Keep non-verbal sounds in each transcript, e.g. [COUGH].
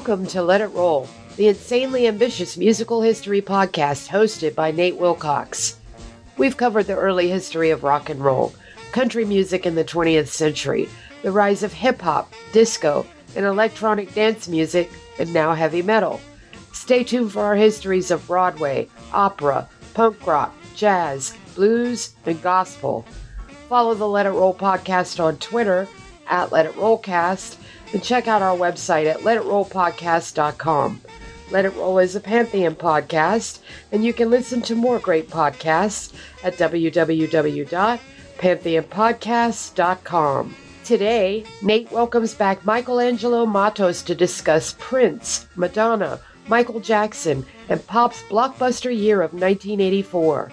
Welcome to Let It Roll, the insanely ambitious musical history podcast hosted by Nate Wilcox. We've covered the early history of rock and roll, country music in the 20th century, the rise of hip hop, disco, and electronic dance music, and now heavy metal. Stay tuned for our histories of Broadway, opera, punk rock, jazz, blues, and gospel. Follow the Let It Roll podcast on Twitter at Let It Rollcast and check out our website at letitrollpodcast.com. Let It Roll is a Pantheon podcast, and you can listen to more great podcasts at www.pantheonpodcast.com. Today, Nate welcomes back Michelangelo Matos to discuss Prince, Madonna, Michael Jackson, and Pop's blockbuster year of 1984.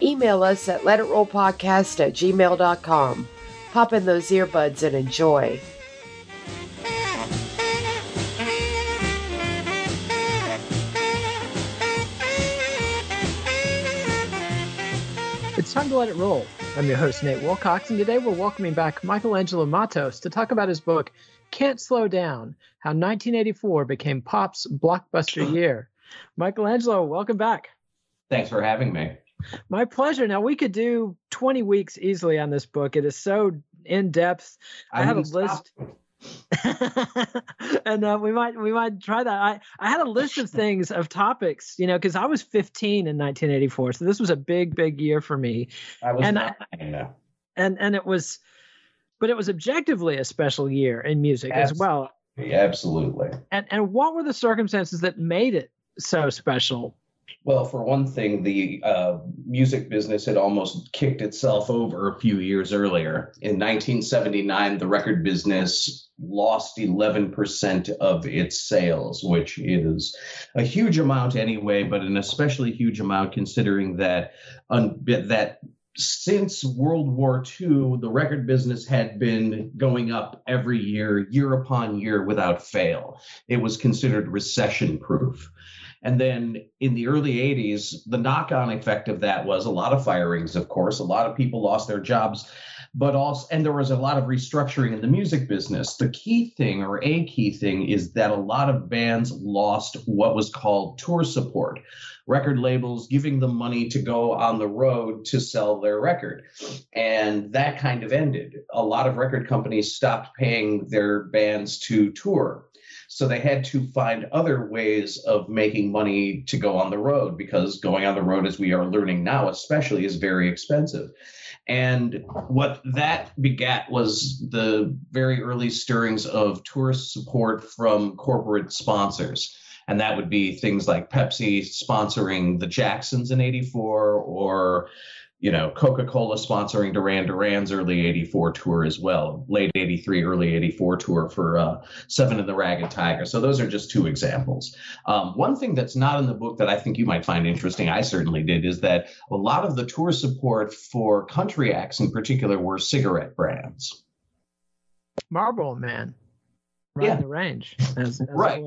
Email us at letitrollpodcast at gmail.com. Pop in those earbuds and enjoy. It's time to let it roll. I'm your host, Nate Wilcox, and today we're welcoming back Michelangelo Matos to talk about his book, Can't Slow Down How 1984 Became Pop's Blockbuster Year. Michelangelo, welcome back. Thanks for having me. My pleasure. Now, we could do 20 weeks easily on this book. It is so in depth. I, I have a list. [LAUGHS] and uh, we might we might try that. I I had a list of things of topics, you know, because I was 15 in 1984, so this was a big big year for me. I was and I, and and it was, but it was objectively a special year in music absolutely. as well. Absolutely. And and what were the circumstances that made it so special? Well, for one thing, the uh, music business had almost kicked itself over a few years earlier. In 1979, the record business lost 11% of its sales, which is a huge amount anyway, but an especially huge amount considering that un- that since World War II, the record business had been going up every year, year upon year, without fail. It was considered recession proof. And then in the early 80s, the knock on effect of that was a lot of firings, of course. A lot of people lost their jobs, but also, and there was a lot of restructuring in the music business. The key thing, or a key thing, is that a lot of bands lost what was called tour support. Record labels giving them money to go on the road to sell their record. And that kind of ended. A lot of record companies stopped paying their bands to tour so they had to find other ways of making money to go on the road because going on the road, as we are learning now, especially, is very expensive. And what that begat was the very early stirrings of tourist support from corporate sponsors. And that would be things like Pepsi sponsoring the Jacksons in 84 or you know, Coca-Cola sponsoring Duran Duran's early 84 tour as well, late 83, early 84 tour for uh, Seven and the Ragged Tiger. So those are just two examples. Um, one thing that's not in the book that I think you might find interesting, I certainly did, is that a lot of the tour support for country acts in particular were cigarette brands. Marlboro Man right yeah. the range as, as right.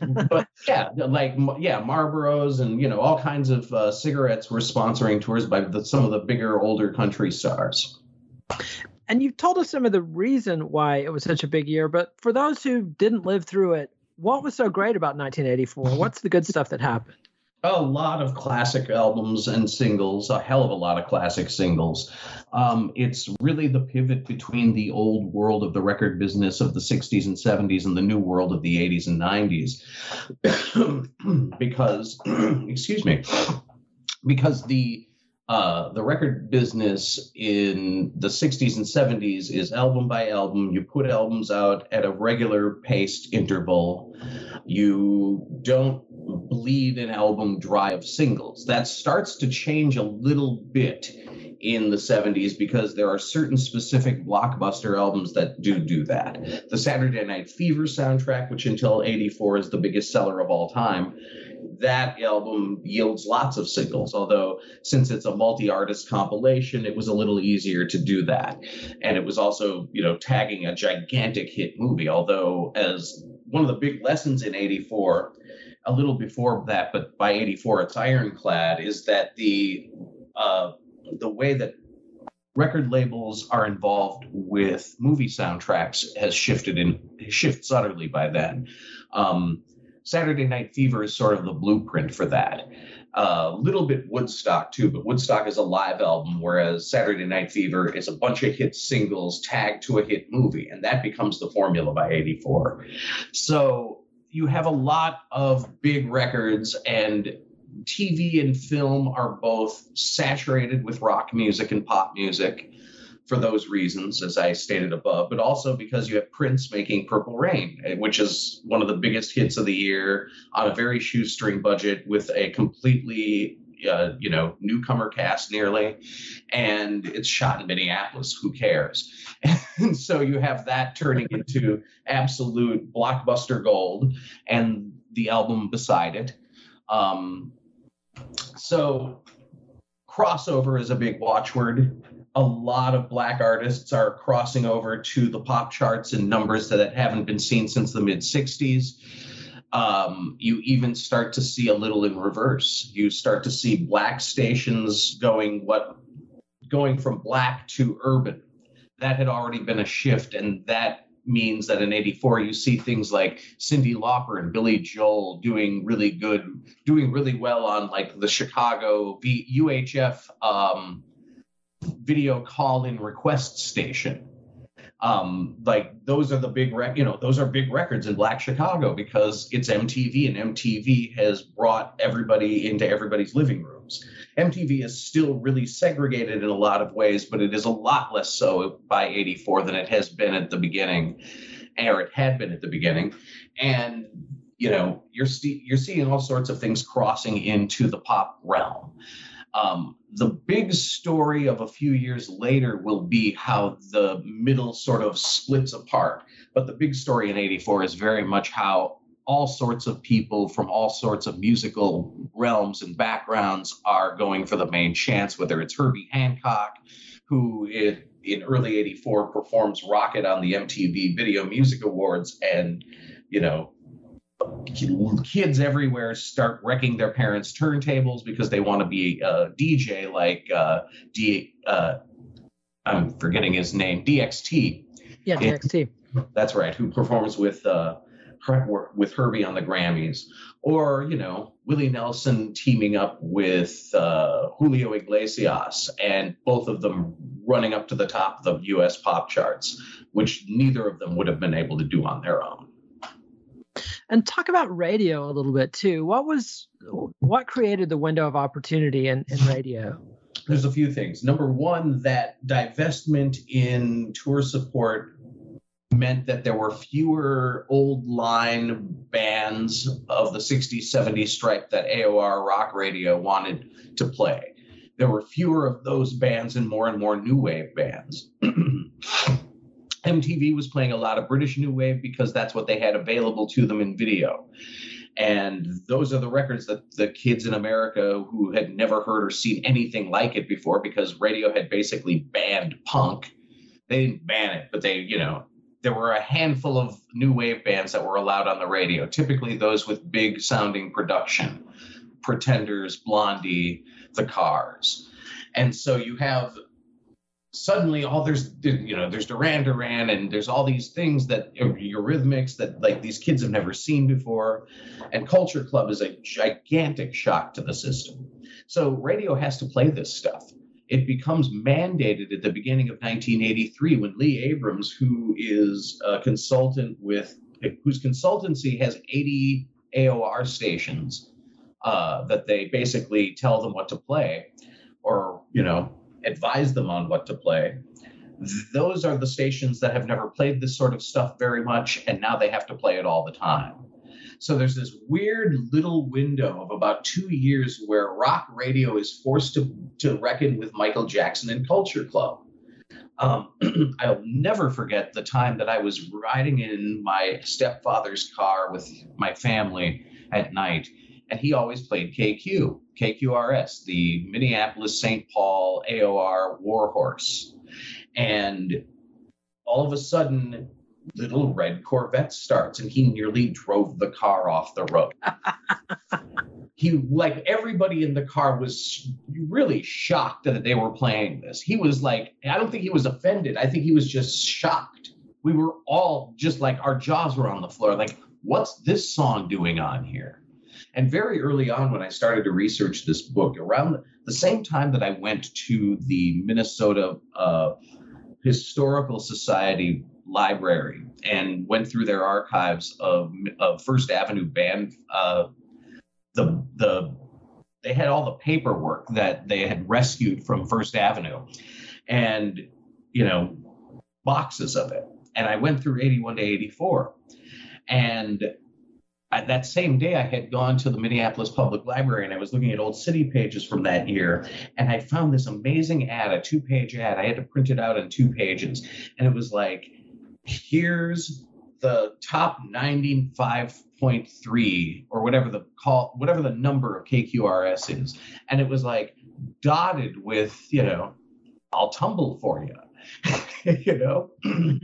[LAUGHS] but yeah like yeah marlboros and you know all kinds of uh, cigarettes were sponsoring tours by the, some of the bigger older country stars. And you've told us some of the reason why it was such a big year but for those who didn't live through it what was so great about 1984 what's the good stuff that happened a lot of classic albums and singles, a hell of a lot of classic singles. Um, it's really the pivot between the old world of the record business of the 60s and 70s and the new world of the 80s and 90s. [COUGHS] because, [COUGHS] excuse me, [COUGHS] because the uh, the record business in the 60s and 70s is album by album. You put albums out at a regular paced interval. You don't bleed an album dry of singles. That starts to change a little bit in the 70s because there are certain specific blockbuster albums that do do that. The Saturday Night Fever soundtrack, which until 84 is the biggest seller of all time, that album yields lots of singles, although since it's a multi-artist compilation, it was a little easier to do that. And it was also, you know, tagging a gigantic hit movie, although as one of the big lessons in 84 a little before that, but by 84 it's ironclad, is that the uh, the way that record labels are involved with movie soundtracks has shifted in shifts utterly by then. Um, Saturday Night Fever is sort of the blueprint for that. A uh, little bit Woodstock too, but Woodstock is a live album, whereas Saturday Night Fever is a bunch of hit singles tagged to a hit movie, and that becomes the formula by '84. So you have a lot of big records, and TV and film are both saturated with rock music and pop music for those reasons, as I stated above, but also because you have Prince making Purple Rain, eh, which is one of the biggest hits of the year on a very shoestring budget with a completely uh, you know, newcomer cast nearly, and it's shot in Minneapolis. Who cares? [LAUGHS] And so you have that turning into absolute blockbuster gold, and the album beside it. Um, so crossover is a big watchword a lot of black artists are crossing over to the pop charts in numbers that haven't been seen since the mid 60s. Um, you even start to see a little in reverse. You start to see black stations going what going from black to urban. That had already been a shift, and that means that in 84 you see things like Cyndi Lauper and Billy Joel doing really good, doing really well on like the Chicago v- UHF um, video call in request station. Um, like those are the big, you know, those are big records in Black Chicago because it's MTV and MTV has brought everybody into everybody's living rooms. MTV is still really segregated in a lot of ways, but it is a lot less so by 84 than it has been at the beginning, or it had been at the beginning. And you know, you're st- you're seeing all sorts of things crossing into the pop realm. Um, the big story of a few years later will be how the middle sort of splits apart. But the big story in 84 is very much how all sorts of people from all sorts of musical realms and backgrounds are going for the main chance, whether it's Herbie Hancock, who in early 84 performs Rockit on the MTV Video Music Awards and, you know, kids everywhere start wrecking their parents' turntables because they want to be a DJ like uh, D. Uh, I'm forgetting his name, DXT. Yeah, DXT. that's right. Who performs with uh, with Herbie on the Grammys, or you know Willie Nelson teaming up with uh, Julio Iglesias, and both of them running up to the top of the U.S. pop charts, which neither of them would have been able to do on their own and talk about radio a little bit too. What was what created the window of opportunity in, in radio? There's a few things. Number one, that divestment in tour support meant that there were fewer old line bands of the 60s, 70s stripe that AOR rock radio wanted to play. There were fewer of those bands and more and more new wave bands. [CLEARS THROAT] MTV was playing a lot of British New Wave because that's what they had available to them in video. And those are the records that the kids in America who had never heard or seen anything like it before, because radio had basically banned punk. They didn't ban it, but they, you know, there were a handful of new wave bands that were allowed on the radio, typically those with big sounding production Pretenders, Blondie, The Cars. And so you have suddenly all there's you know there's Duran Duran and there's all these things that Eurythmics that like these kids have never seen before, and Culture Club is a gigantic shock to the system. So radio has to play this stuff. It becomes mandated at the beginning of 1983 when Lee Abrams, who is a consultant with whose consultancy has 80 AOR stations uh, that they basically tell them what to play, or you know advise them on what to play. Those are the stations that have never played this sort of stuff very much, and now they have to play it all the time. So there's this weird little window of about two years where rock radio is forced to, to reckon with Michael Jackson and Culture Club. Um, [CLEARS THROAT] I'll never forget the time that I was riding in my stepfather's car with my family at night, and he always played KQ, KQRS, the Minneapolis St. Paul AOR Warhorse. And all of a sudden, little red Corvette starts, and he nearly drove the car off the road. [LAUGHS] he like everybody in the car was really shocked that they were playing this. He was like, I don't think he was offended. I think he was just shocked. We were all just like our jaws were on the floor. Like, what's this song doing on here? And very early on, when I started to research this book, around the same time that I went to the Minnesota uh, Historical Society library and went through their archives of, of First Avenue band uh, the the they had all the paperwork that they had rescued from First Avenue, and you know boxes of it. And I went through 81 to 84, and that same day I had gone to the Minneapolis Public Library and I was looking at old city pages from that year, and I found this amazing ad, a two-page ad. I had to print it out in two pages, and it was like, here's the top 95.3 or whatever the call whatever the number of KQRS is and it was like dotted with you know I'll tumble for you [LAUGHS] you know [LAUGHS]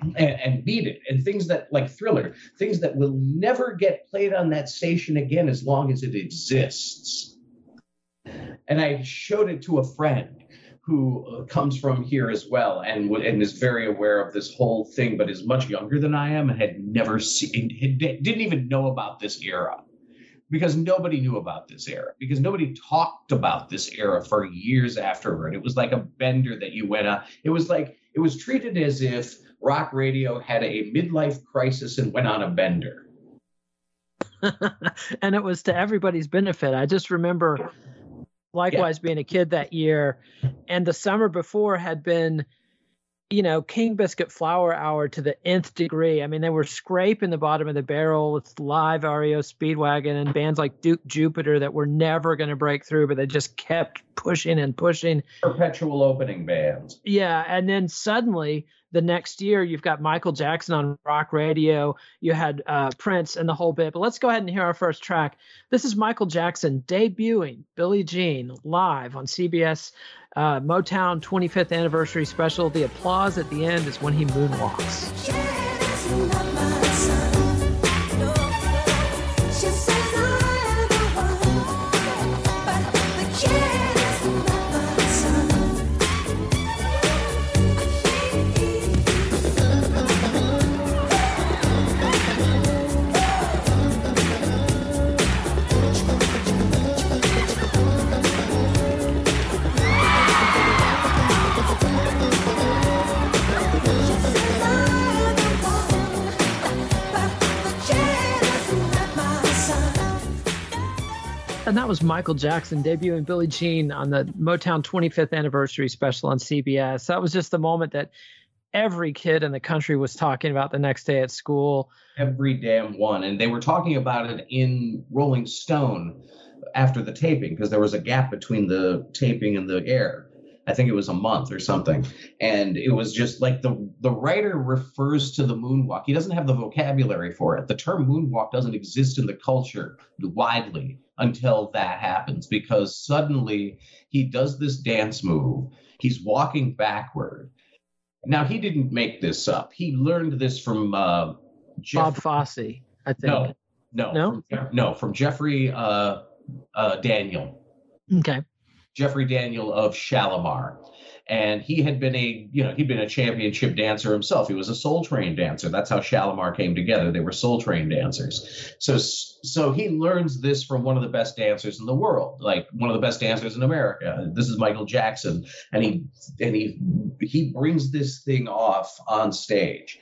and, and, beat it and things that like thriller things that will never get played on that station again as long as it exists and I showed it to a friend who uh, comes from here as well and and is very aware of this whole thing, but is much younger than I am and had never seen, didn't even know about this era because nobody knew about this era because nobody talked about this era for years afterward. It was like a bender that you went on. It was like it was treated as if rock radio had a midlife crisis and went on a bender. [LAUGHS] and it was to everybody's benefit. I just remember likewise yeah. being a kid that year and the summer before had been you know king biscuit flower hour to the nth degree i mean they were scraping the bottom of the barrel with live REO speedwagon and bands like duke jupiter that were never going to break through but they just kept pushing and pushing perpetual opening bands yeah and then suddenly the next year you've got Michael Jackson on rock radio, you had uh, Prince and the whole bit. But let's go ahead and hear our first track. This is Michael Jackson debuting Billie Jean live on CBS uh, Motown 25th anniversary special. The applause at the end is when he moonwalks. And that was Michael Jackson debuting Billie Jean on the Motown 25th anniversary special on CBS. That was just the moment that every kid in the country was talking about the next day at school. Every damn one. And they were talking about it in Rolling Stone after the taping because there was a gap between the taping and the air. I think it was a month or something. And it was just like the the writer refers to the moonwalk. He doesn't have the vocabulary for it. The term moonwalk doesn't exist in the culture widely until that happens because suddenly he does this dance move. He's walking backward. Now he didn't make this up. He learned this from uh, Bob Fosse, I think. No, no, no, from, no, from Jeffrey uh, uh, Daniel. Okay. Jeffrey Daniel of Shalamar. And he had been a, you know, he'd been a championship dancer himself. He was a soul train dancer. That's how Shalamar came together. They were soul train dancers. So, so he learns this from one of the best dancers in the world, like one of the best dancers in America. This is Michael Jackson, and he and he he brings this thing off on stage.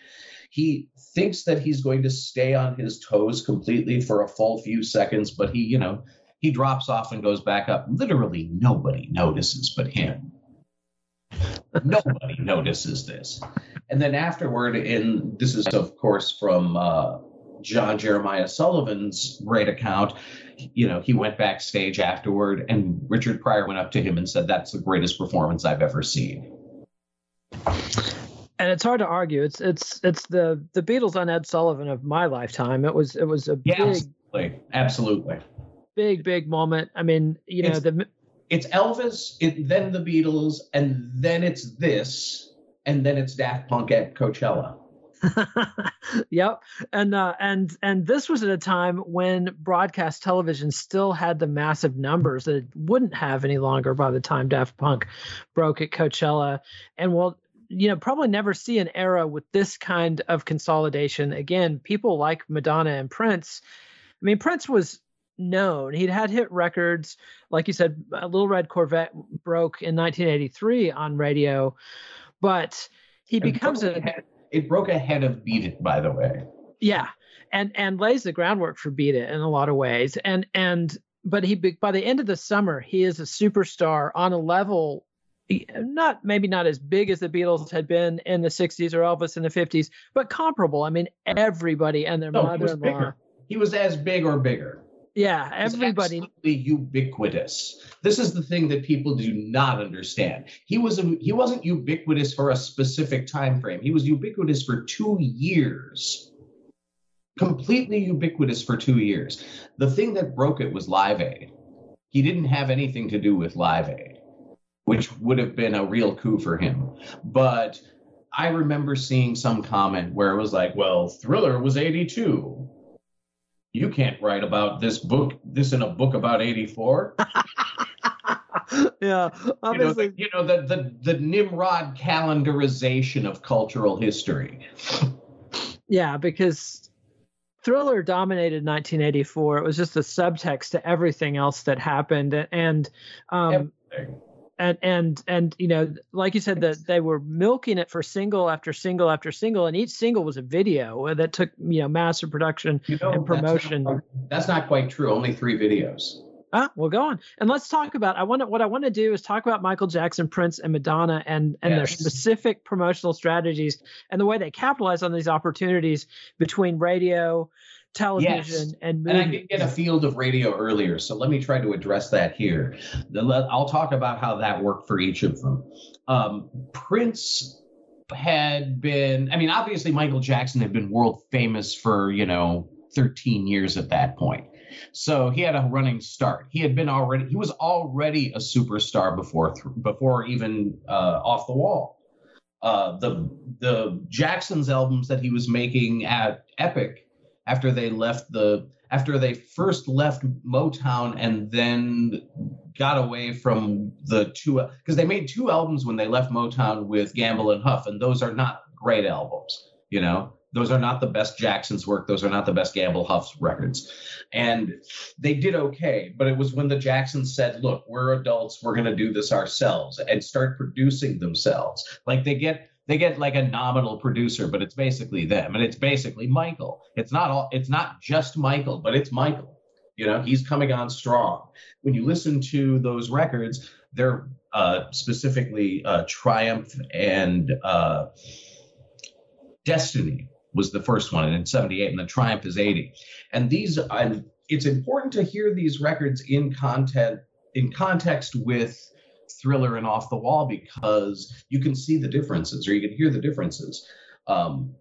He thinks that he's going to stay on his toes completely for a full few seconds, but he, you know, he drops off and goes back up. Literally nobody notices but him. nobody [LAUGHS] notices this. And then afterward, in this is of course from uh, John Jeremiah Sullivan's great account. You know, he went backstage afterward, and Richard Pryor went up to him and said, "That's the greatest performance I've ever seen." And it's hard to argue. It's it's it's the the Beatles on Ed Sullivan of my lifetime. It was it was a yeah, big, absolutely, absolutely big, big moment. I mean, you know, it's, the it's Elvis, it, then the Beatles, and then it's this, and then it's Daft Punk at Coachella [LAUGHS] yep, and uh, and and this was at a time when broadcast television still had the massive numbers that it wouldn't have any longer by the time Daft Punk broke at Coachella, and we'll you know probably never see an era with this kind of consolidation again. People like Madonna and Prince. I mean, Prince was known. He'd had hit records, like you said, a Little Red Corvette broke in 1983 on radio, but he becomes a it broke ahead of Beat It, by the way. Yeah, and and lays the groundwork for Beat It in a lot of ways. And and but he by the end of the summer, he is a superstar on a level not maybe not as big as the Beatles had been in the 60s or Elvis in the 50s, but comparable. I mean, everybody and their no, mother-in-law. He, he was as big or bigger. Yeah, everybody. Ubiquitous. This is the thing that people do not understand. He was a, he wasn't ubiquitous for a specific time frame. He was ubiquitous for two years. Completely ubiquitous for two years. The thing that broke it was Live Aid. He didn't have anything to do with Live Aid, which would have been a real coup for him. But I remember seeing some comment where it was like, well, Thriller was 82 you can't write about this book this in a book about 84 [LAUGHS] yeah obviously. you know, the, you know the, the the nimrod calendarization of cultural history. Yeah because thriller dominated 1984 it was just a subtext to everything else that happened and um everything and and and you know like you said that they were milking it for single after single after single and each single was a video that took you know massive production you know, and promotion that's not, that's not, quite true only three videos Ah, well, go on and let's talk about. I want to, what I want to do is talk about Michael Jackson, Prince, and Madonna, and and yes. their specific promotional strategies and the way they capitalize on these opportunities between radio, television yes. and movies. And I did get a field of radio earlier, so let me try to address that here. I'll talk about how that worked for each of them. Um, Prince had been, I mean, obviously Michael Jackson had been world famous for, you know, 13 years at that point. So he had a running start. He had been already, he was already a superstar before, before even uh, off the wall. Uh, the the Jackson's albums that he was making at Epic after they left the after they first left Motown and then got away from the two because they made two albums when they left Motown with Gamble and Huff and those are not great albums you know? Those are not the best Jackson's work. Those are not the best Gamble Huff's records. And they did okay but it was when the Jacksons said look we're adults. We're going to do this ourselves and start producing themselves. Like they get they get like a nominal producer, but it's basically them, and it's basically Michael. It's not all. It's not just Michael, but it's Michael. You know, he's coming on strong. When you listen to those records, they're uh, specifically uh, Triumph and uh, Destiny was the first one, and in '78, and the Triumph is '80. And these, and it's important to hear these records in content in context with thriller and off the wall because you can see the differences or you can hear the differences. Um,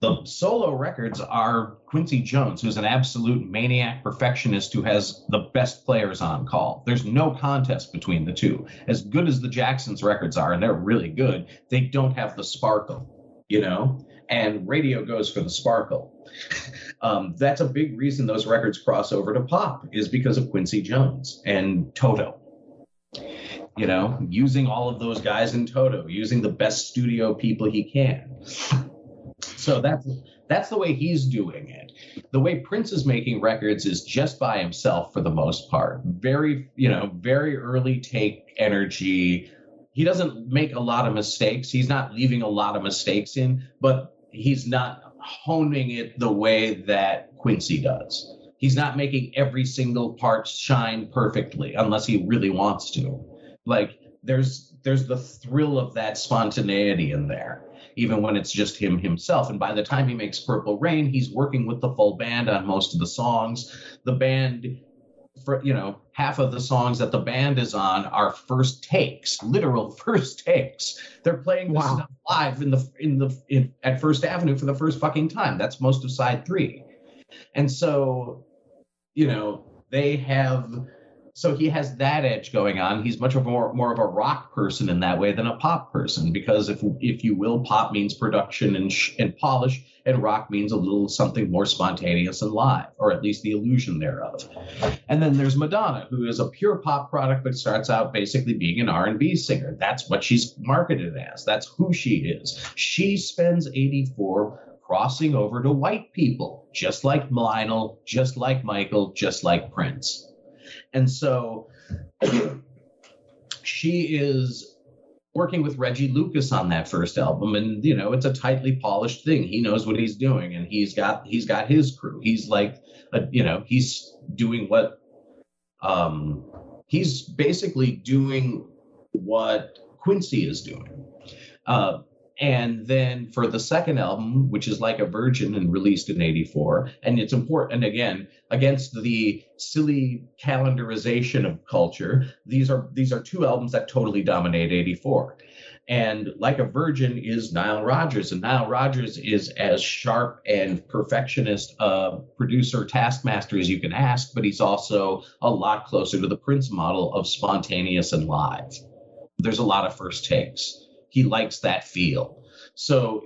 the solo records are Quincy Jones, who's an absolute maniac perfectionist who has the best players on call. There's no contest between the two. As good as the Jacksons records are, and they're really good, they don't have the sparkle, you know? And radio goes for the sparkle. [LAUGHS] um, that's a big reason those records cross over to pop, is because of Quincy Jones and Toto you know, using all of those guys in Toto, using the best studio people he can. So that's that's the way he's doing it. The way Prince is making records is just by himself for the most part. Very, you know, very early take energy. He doesn't make a lot of mistakes. He's not leaving a lot of mistakes in, but he's not honing it the way that Quincy does. He's not making every single part shine perfectly unless he really wants to like there's there's the thrill of that spontaneity in there even when it's just him himself. And by the time he makes purple rain he's working with the full band on most of the songs. The band for you know half of the songs that the band is on are first takes literal [LAUGHS] first takes. They're playing this wow. stuff live in the in the in, at first avenue for the first fucking time. That's most of side three. And so you know they have so he has that edge going on. He's much more more of a rock person in that way than a pop person, because if if you will, pop means production and sh- and polish, and rock means a little something more spontaneous and live, or at least the illusion thereof. And then there's Madonna, who is a pure pop product, but starts out basically being an R&B singer. That's what she's marketed as. That's who she is. She spends 84 crossing over to white people, just like Lionel, just like Michael, just like Prince. And so she is working with Reggie Lucas on that first album. And you know it's a tightly polished thing. He knows what he's doing and he's got he's got his crew. He's like a, you know he's doing what um he's basically doing what Quincy is doing. Uh and then for the second album, which is like a virgin and released in 84, and it's important, again, against the silly calendarization of culture, these are these are two albums that totally dominate 84. And like a virgin is Nile Rodgers, and Nile Rodgers is as sharp and perfectionist uh, producer taskmaster as you can ask, but he's also a lot closer to the Prince model of spontaneous and live. There's a lot of first takes he likes that feel. So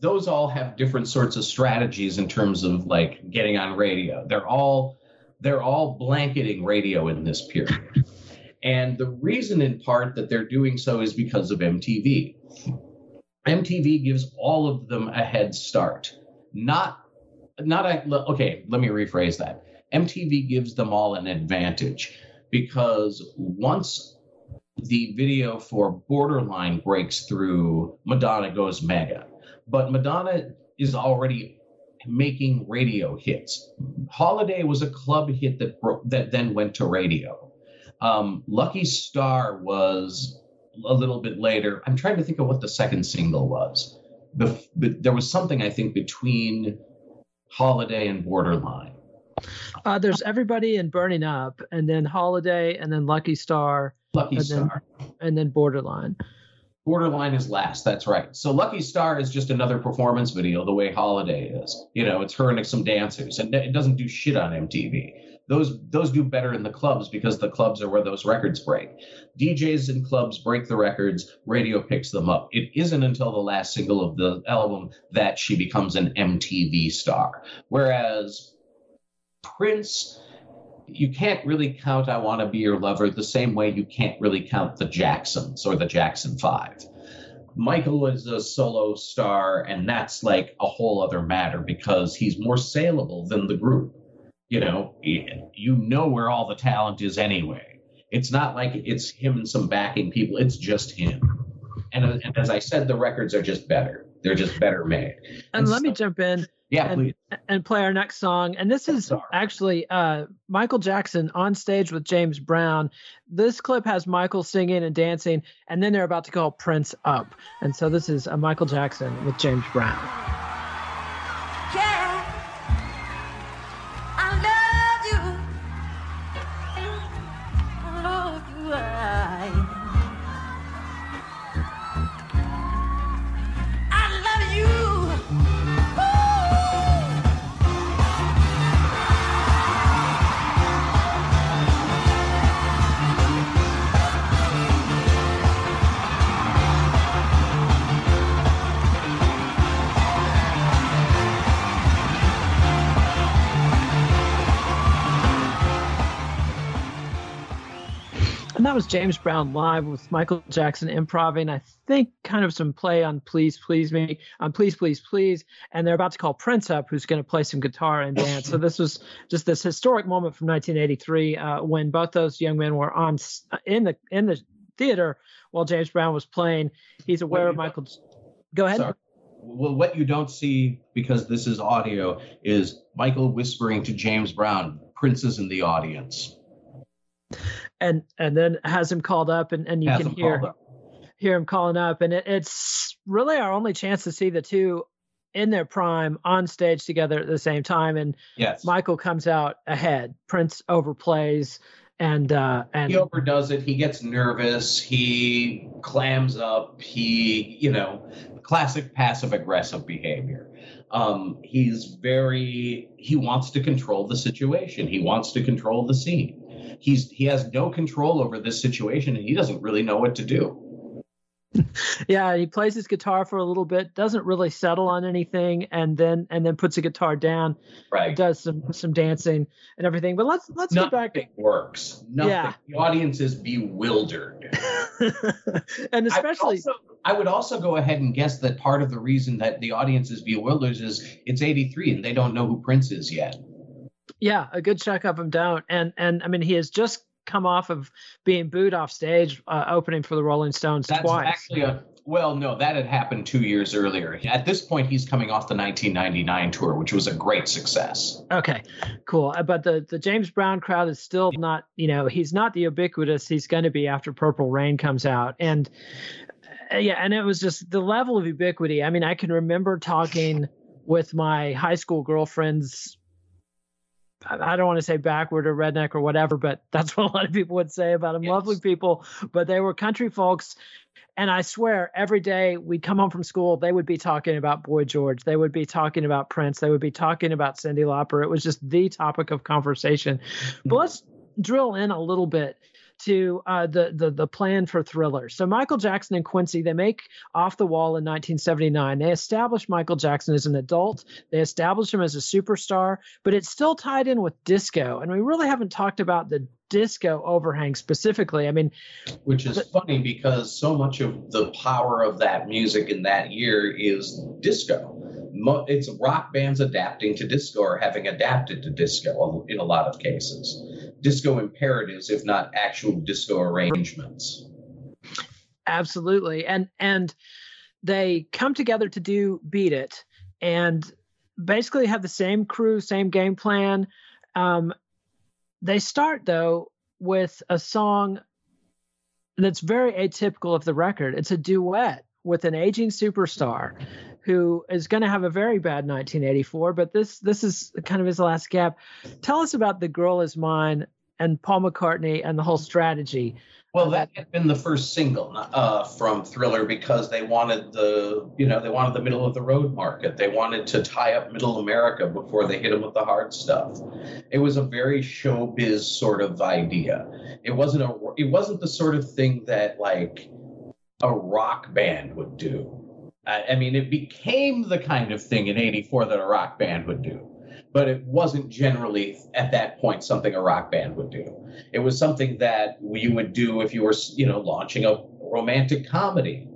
those all have different sorts of strategies in terms of like getting on radio. They're all they're all blanketing radio in this period. And the reason in part that they're doing so is because of MTV. MTV gives all of them a head start. Not not a okay, let me rephrase that. MTV gives them all an advantage because once the video for Borderline breaks through, Madonna goes mega. But Madonna is already making radio hits. Holiday was a club hit that bro- that then went to radio. Um, Lucky Star was a little bit later. I'm trying to think of what the second single was. But there was something I think between Holiday and Borderline. Uh, there's everybody and Burning Up, and then Holiday, and then Lucky Star, Lucky and Star. Then, and then Borderline. Borderline is last. That's right. So Lucky Star is just another performance video, the way Holiday is. You know, it's her and some dancers, and it doesn't do shit on MTV. Those those do better in the clubs because the clubs are where those records break. DJs in clubs break the records, radio picks them up. It isn't until the last single of the album that she becomes an MTV star. Whereas Prince you can't really count I Want to Be Your Lover the same way you can't really count the Jacksons or the Jackson Five. Michael is a solo star, and that's like a whole other matter because he's more saleable than the group. You know, you know where all the talent is anyway. It's not like it's him and some backing people, it's just him. And, and as I said, the records are just better. They're just better made. And, and let so, me jump in. Yeah, and, please. And play our next song. And this is actually uh, Michael Jackson on stage with James Brown. This clip has Michael singing and dancing, and then they're about to call Prince up. And so this is Michael Jackson with James Brown. And that was James Brown live with Michael Jackson improvising. I think kind of some play on Please Please Me, on Please Please Please. And they're about to call Prince up, who's going to play some guitar and dance. so this was just this historic moment from 1983 uh, when both those young men were on in the in the theater while James Brown was playing. He's aware of Michael. Go ahead. Sorry. Well, what you don't see because this is audio is Michael whispering to James Brown, Prince is in the audience and and then has him called up and, and you has can hear hear him calling up. And it, it's really our only chance to see the two in their prime on stage together at the same time. And yes. michael comes out ahead. Prince overplays and uh and he overdoes it. He gets nervous. He clams up. He you know classic passive aggressive behavior. Um he's very he wants to control the situation. He wants to control the scene he's he has no control over this situation and he doesn't really know what to do yeah, he plays his guitar for a little bit, doesn't really settle on anything, and then and then puts the guitar down. Right. Does some some dancing and everything. But let's let's Nothing get back. works. Nothing. Yeah. The audience is bewildered. [LAUGHS] and especially I would, also, I would also go ahead and guess that part of the reason that the audience is bewildered is it's 83 and they don't know who Prince is yet. Yeah, a good check of them don't. And and I mean he has just come off of being booed off stage uh, opening for the Rolling Stones That's twice. actually a well, no, that had happened two years earlier. At this point, he's coming off the 1999 tour, which was a great success. Okay, cool. Uh, But the the James Brown crowd is still not, you know, he's not the ubiquitous he's going to be after Purple Rain comes out, and uh, yeah, and it was just the level of ubiquity. I mean, I can remember talking with my high school girlfriends. I don't want to say backward or redneck or whatever, but [LAUGHS] that's what a lot of people would say about them. Yes. Lovely people, but they were country folks. And I swear, every day we'd come home from school, they would be talking about Boy George. They would be talking about Prince. They would be talking about Cyndi Lauper. It was just the topic of conversation. Mm-hmm. But let's drill in a little bit to uh, the, the the plan for Thriller. So Michael Jackson and Quincy they make Off the Wall in 1979. They establish Michael Jackson as an adult. They establish him as a superstar, but it's still tied in with disco. And we really haven't talked about the disco overhang specifically. I mean, Which is funny because so much of the power of that music in that year is disco. It's rock bands adapting to disco or having adapted to disco in a lot of cases. Disco imperatives, if not actual disco arrangements. absolutely and and they come together to do beat it and basically have the same crew same game plan um, they start though with a song that's very atypical of the record. It's a duet with an aging superstar who is going to have a very bad 1984 but this this is kind of his last gap. Tell us about the girl is mine and paul mccartney and the whole strategy Well, that had been the first single uh, from Thriller because they wanted the, you know, they wanted the middle of the road market. They wanted to tie up Middle America before they hit them with the hard stuff. It was a very showbiz sort of idea. It wasn't a, it wasn't the sort of thing that like a rock band would do. I, I mean, it became the kind of thing in '84 that a rock band would do. But it wasn't generally at that point something a rock band would do. It was something that you would do if you were, you know, launching a romantic comedy,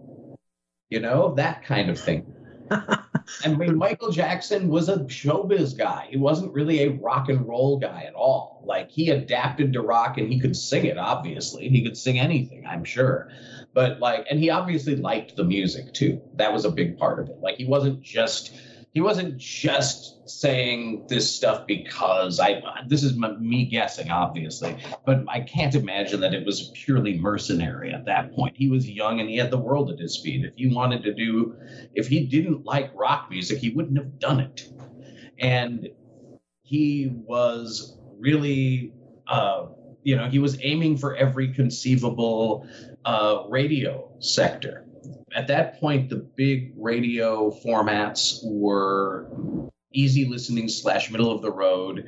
you know, that kind of thing. [LAUGHS] I mean, Michael Jackson was a showbiz guy. He wasn't really a rock and roll guy at all. Like, he adapted to rock and he could sing it, obviously. He could sing anything, I'm sure. But, like, and he obviously liked the music too. That was a big part of it. Like, he wasn't just. He wasn't just saying this stuff because I. This is m- me guessing, obviously, but I can't imagine that it was purely mercenary at that point. He was young and he had the world at his feet. If he wanted to do, if he didn't like rock music, he wouldn't have done it. And he was really, uh, you know, he was aiming for every conceivable uh, radio sector. At that point, the big radio formats were easy listening slash middle of the road,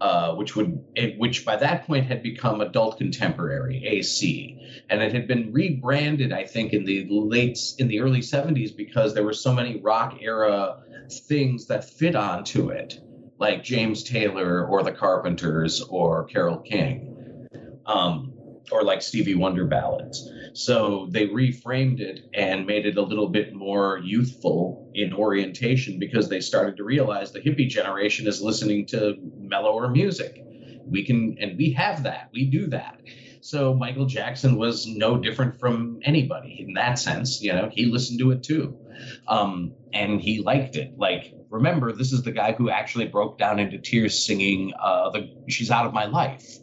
uh, which would eh, which by that point had become adult contemporary AC, and it had been rebranded, I think, in the late in the early '70s because there were so many rock era things that fit onto it, like James Taylor or the Carpenters or Carole King, um, or like Stevie Wonder ballads. So they reframed it and made it a little bit more youthful in orientation because they started to realize the hippie generation is listening to mellower music. We can, and we have that. We do that. So Michael Jackson was no different from anybody in that sense. You know, he listened to it too, um, and he liked it. Like, remember, this is the guy who actually broke down into tears singing uh, "the She's Out of My Life,"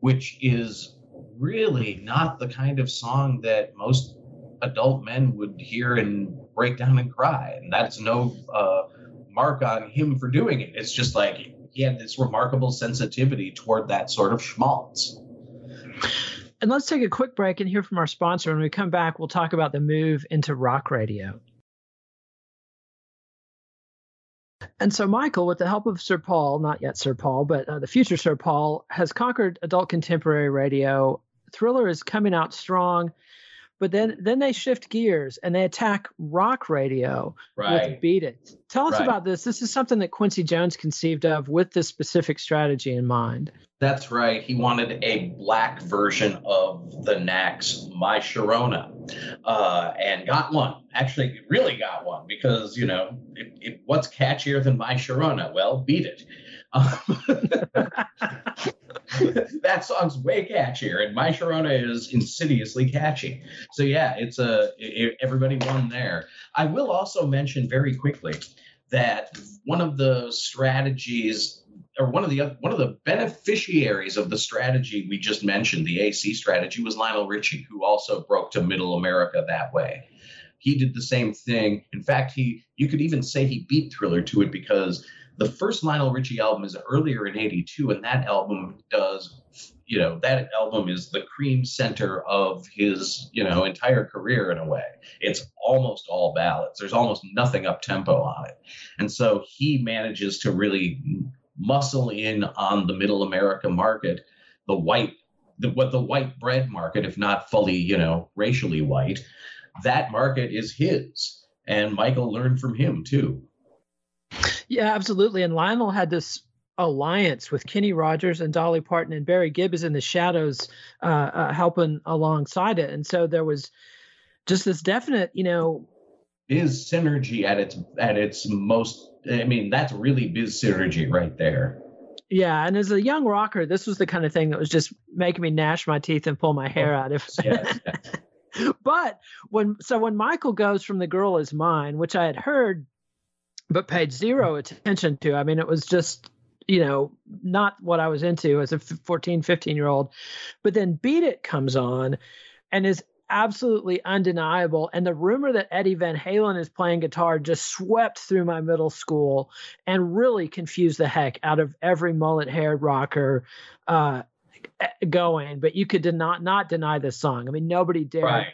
which is really not the kind of song that most adult men would hear and break down and cry. And that's no uh, mark on him for doing it. It's just like he had this remarkable sensitivity toward that sort of schmaltz. And let's take a quick break and hear from our sponsor. When we come back, we'll talk about the move into rock radio. And so Michael, with the help of Sir Paul, not yet Sir Paul, but uh, the future Sir Paul, has conquered adult contemporary radio. Thriller is coming out strong, but then then they shift gears and they attack rock radio Right. with Beat It. Tell us Right. about this. This is something that Quincy Jones conceived of with this specific strategy in mind. That's right. He wanted a black version of the Knack's My Sharona, uh, and got one. Actually, really got one because you know it, it, what's catchier than My Sharona? Well, beat it. Um, [LAUGHS] that song's way catchier, and My Sharona is insidiously catchy. So yeah, it's a it, everybody won there. I will also mention very quickly that one of the strategies or one of the one of the beneficiaries of the strategy we just mentioned, the AC strategy, was Lionel Richie, who also broke to Middle America that way. He did the same thing. In fact, he you could even say he beat Thriller to it because the first Lionel Richie album is earlier in '82, and that album does, you know, that album is the cream center of his, you know, entire career in a way. It's almost all ballads. There's almost nothing up tempo on it, and so he manages to really muscle in on the middle America market, the white, the, what the white bread market, if not fully, you know, racially white, that market is his. And Michael learned from him too. Yeah, absolutely. And Lionel had this alliance with Kenny Rogers and Dolly Parton, and Barry Gibb is in the shadows, uh, uh, helping alongside it. And so there was just this definite, you know, Biz synergy at its at its most. I mean, that's really biz synergy right there. yeah. And as a young rocker, this was the kind of thing that was just making me gnash my teeth and pull my hair out. If Yes. [LAUGHS] but when so when Michael goes from the girl is mine, which I had heard but paid zero attention to. I mean, it was just you know not what I was into as a 14, 15 year old. But then Beat It comes on and is absolutely undeniable. And the rumor that Eddie Van Halen is playing guitar just swept through my middle school and really confused the heck out of every mullet haired rocker uh, going. But you could not not deny this song. I mean, nobody dared. right.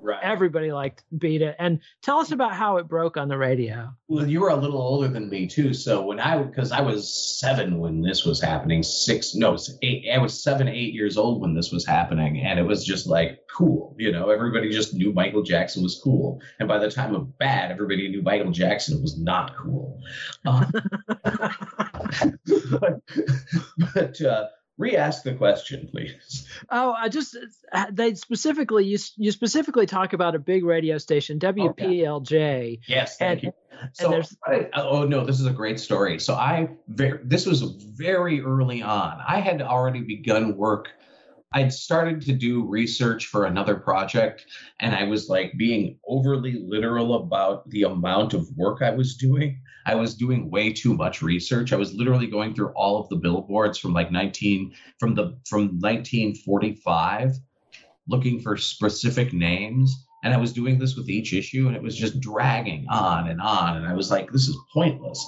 Right. Everybody liked Beat It. And tell us about how it broke on the radio. Well, you were a little older than me too. So when I, because I was seven when this was happening, six, no, eight. I was seven, eight years old when this was happening, and it was just like cool. You know, everybody just knew Michael Jackson was cool, and by the time of Bad, everybody knew Michael Jackson was not cool. Uh, [LAUGHS] but but uh, re-ask the question, please. Oh, I just uh, they specifically you you specifically talk about a big radio station oh, WPLJ. Yes, And- thank you. So, there's- I- uh, oh no, this is a great story. So I, ver- this was very early on. I had already begun work. I'd started to do research for another project, and I was like being overly literal about the amount of work I was doing. I was doing way too much research. I was literally going through all of the billboards from like 19 from the from 1945 looking for specific names and I was doing this with each issue, and it was just dragging on and on. And I was like, this is pointless.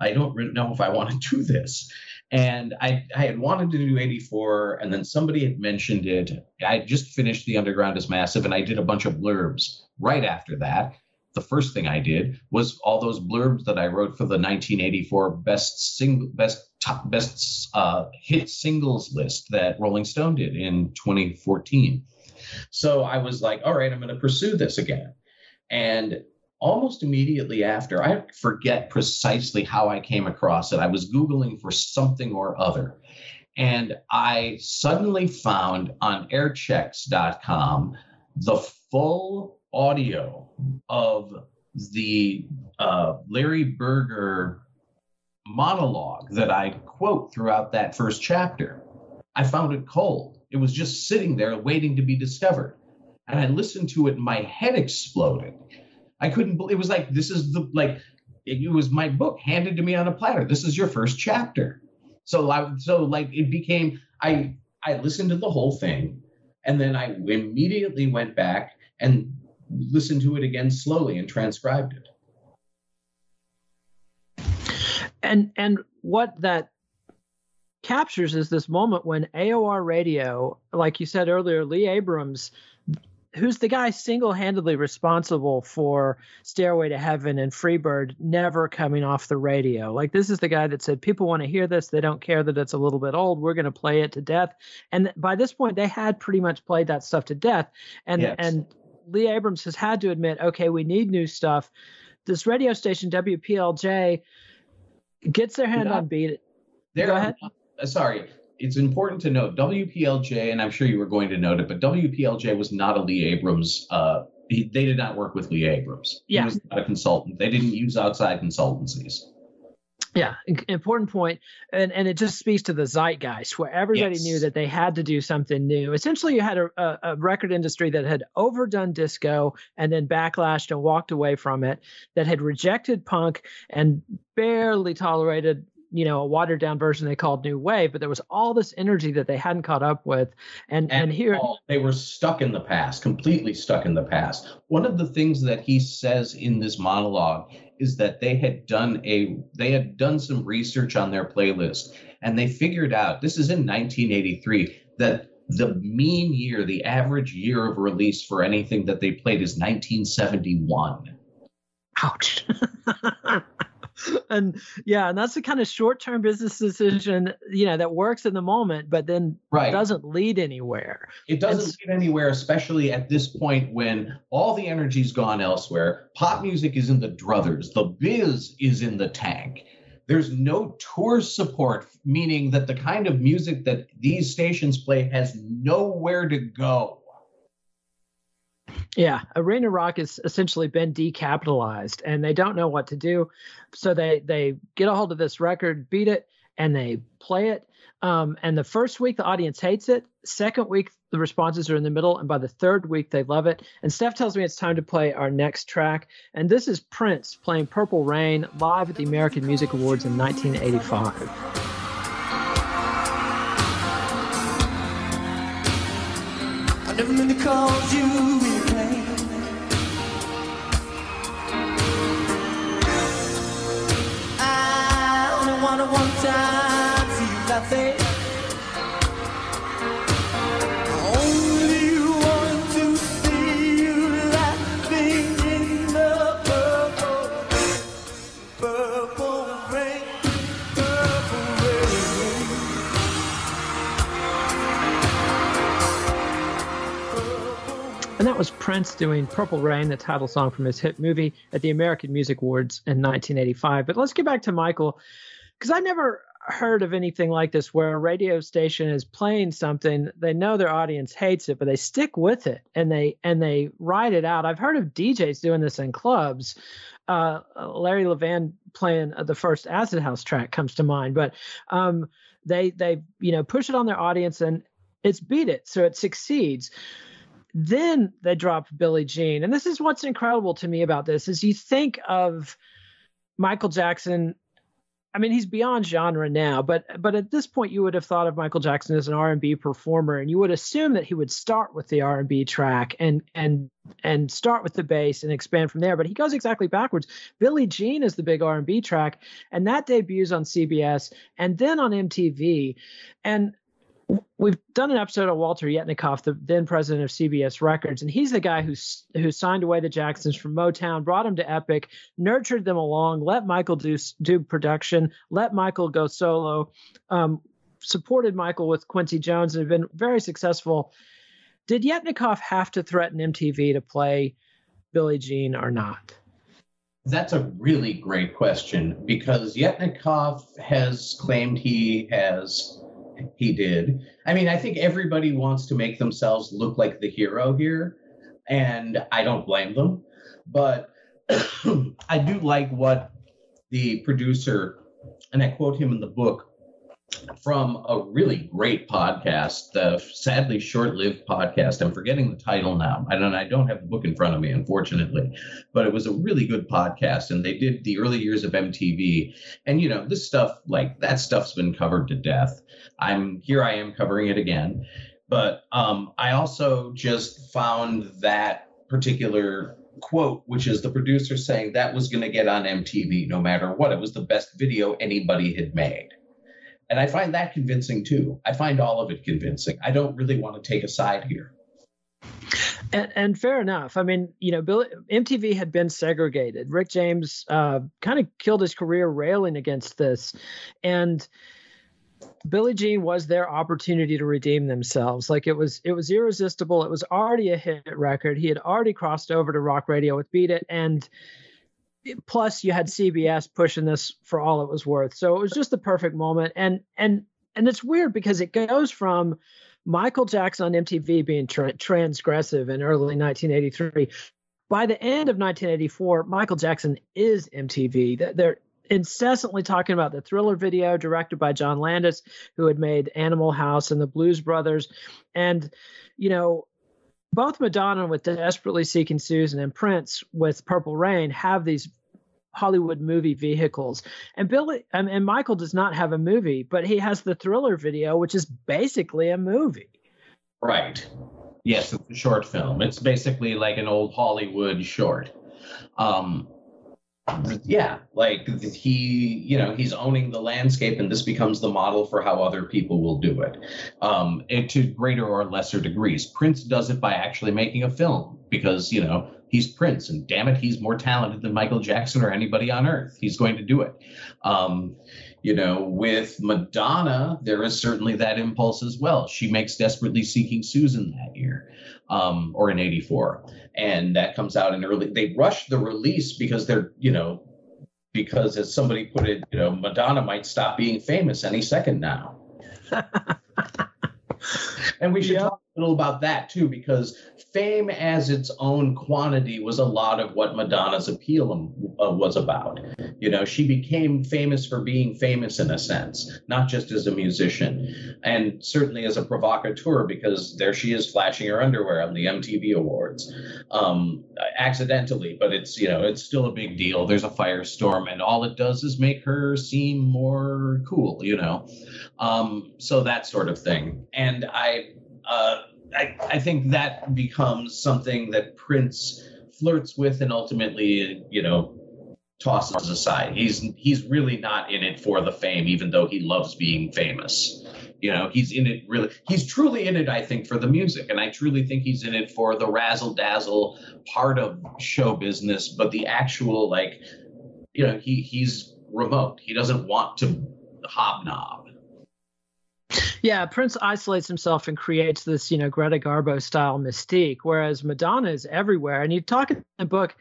I don't know if I want to do this. And I, I had wanted to do 84, and then somebody had mentioned it. I just finished The Underground is Massive, and I did a bunch of blurbs right after that. The first thing I did was all those blurbs that I wrote for the 1984 best single, best top, best uh, hit singles list that Rolling Stone did in 2014. So I was like, all right, I'm going to pursue this again. And almost immediately after, I forget precisely how I came across it. I was Googling for something or other. And I suddenly found on airchecks.com the full audio of the uh, Larry Berger monologue that I quote throughout that first chapter. I found it cold. It was just sitting there waiting to be discovered. And I listened to it and my head exploded. I couldn't believe it was like this is the like it, was my book handed to me on a platter. This is your first chapter. So I so like it became I I listened to the whole thing and then I immediately went back and listened to it again slowly and transcribed it. And and what that captures is this moment when AOR radio, like you said earlier, Lee Abrams who's the guy single-handedly responsible for Stairway to Heaven and Freebird never coming off the radio. Like this is the guy that said people want to hear this, they don't care that it's a little bit old. We're going to play it to death. And by this point they had pretty much played that stuff to death. And yes. and Lee Abrams has had to admit, okay, we need new stuff. This radio station WPLJ gets their hand on beat. Go ahead. Uh, sorry, it's important to note WPLJ, and I'm sure you were going to note it, but WPLJ was not a Lee Abrams. Uh, he, they did not work with Lee Abrams. Yeah. He was not a consultant. They didn't use outside consultancies. Yeah, important point, and and it just speaks to the zeitgeist where everybody yes. knew that they had to do something new. Essentially, you had a, a, a, record industry that had overdone disco and then backlashed and walked away from it, that had rejected punk and barely tolerated you know a watered down version they called new wave but there was all this energy that they hadn't caught up with. And and, and here all, they were stuck in the past completely stuck in the past. One of the things that he says in this monologue is that they had done a they had done some research on their playlist and they figured out this is in 1983 that the mean year the average year of release for anything that they played is 1971 ouch [LAUGHS] [LAUGHS] and yeah, and that's the kind of short-term business decision, you know, that works in the moment, but then right. doesn't lead anywhere. It doesn't lead anywhere, especially at this point when all the energy's gone elsewhere. Pop music is in the druthers, the biz is in the tank. There's no tour support, meaning that the kind of music that these stations play has nowhere to go. Yeah, Arena Rock has essentially been decapitalized, and they don't know what to do. So they they get a hold of this record, beat it, and they play it. Um, and the first week the audience hates it. Second week the responses are in the middle, and by the third week they love it. And Steph tells me it's time to play our next track, and this is Prince playing Purple Rain live at the American Music Awards in 1985. never meant to you And that was Prince doing Purple Rain, the title song from his hit movie at the American Music Awards in 1985. But let's get back to Michael, because I never heard of anything like this where a radio station is playing something they know their audience hates it but they stick with it and they and they ride it out i've heard of djs doing this in clubs uh, larry levan playing the first acid house track comes to mind but um, they they you know push it on their audience and it's beat it so it succeeds then they drop Billie Jean. And this is what's incredible to me about this is you think of Michael Jackson I mean, he's beyond genre now, but but at this point, you would have thought of Michael Jackson as an R and B performer, and you would assume that he would start with the R and B track and and and start with the bass and expand from there. But he goes exactly backwards. Billie Jean is the big R and B track, and that debuts on CBS and then on MTV, and we've done an episode of Walter Yetnikoff, the then president of CBS Records, and he's the guy who who signed away the Jacksons from Motown, brought them to Epic, nurtured them along, let Michael do do production, let Michael go solo, um, supported Michael with Quincy Jones, and have been very successful. Did Yetnikoff have to threaten MTV to play Billie Jean or not? That's a really great question because Yetnikoff has claimed he has he did. I mean, I think everybody wants to make themselves look like the hero here, and I don't blame them. But [CLEARS THROAT] I do like what the producer, and I quote him in the book, from a really great podcast, the sadly short-lived podcast. I'm forgetting the title now. I don't I don't have the book in front of me, unfortunately. But it was a really good podcast, and they did the early years of MTV. And you know, this stuff, like that stuff's been covered to death. I'm here I am covering it again. But um, I also just found that particular quote, which is the producer saying that was going to get on MTV no matter what. It was the best video anybody had made. And I find that convincing too. I find all of it convincing. I don't really want to take a side here. And, and, fair enough. I mean, you know, Bill, MTV had been segregated. Rick James uh, kind of killed his career railing against this, and Billie Jean was their opportunity to redeem themselves. Like it was, it was irresistible. It was already a hit record. He had already crossed over to rock radio with "Beat It," and plus you had CBS pushing this for all it was worth. So it was just the perfect moment. And and and it's weird because it goes from Michael Jackson on MTV being tra- transgressive in early 1983. By the end of 1984, Michael Jackson is MTV. They're incessantly talking about the thriller video directed by John Landis, who had made Animal House and the Blues Brothers. And, you know, both Madonna with Desperately Seeking Susan and Prince with Purple Rain have these Hollywood movie vehicles. And Billy and, Michael does not have a movie, but he has the thriller video, which is basically a movie. Right. Yes, it's a short film. It's basically like an old Hollywood short. Um, yeah like he you know he's owning the landscape and this becomes the model for how other people will do it um to greater or lesser degrees. Prince does it by actually making a film because you know he's prince and damn it he's more talented than michael jackson or anybody on earth he's going to do it um you know with madonna there is certainly that impulse as well she makes desperately seeking susan that year um or in 84 and that comes out in early. They rush the release because they're you know because as somebody put it, you know, Madonna might stop being famous any second now. [LAUGHS] and we should yep. talk little about that too, because fame as its own quantity was a lot of what Madonna's appeal uh, was about. You know, she became famous for being famous in a sense, not just as a musician, and certainly as a provocateur, because there she is flashing her underwear on the MTV Awards, um, accidentally, but it's you know it's still a big deal. There's a firestorm, and all it does is make her seem more cool. You know, um, so that sort of thing. And I. Uh, I, I think that becomes something that Prince flirts with and ultimately, you know, tosses aside. He's he's really not in it for the fame, even though he loves being famous. You know, he's in it really. He's truly in it, I think, for the music, and I truly think he's in it for the razzle dazzle part of show business. But the actual, like, you know, he he's remote. He doesn't want to hobnob. Yeah, Prince isolates himself and creates this, you know, Greta Garbo style mystique, whereas Madonna is everywhere. And you talk in the book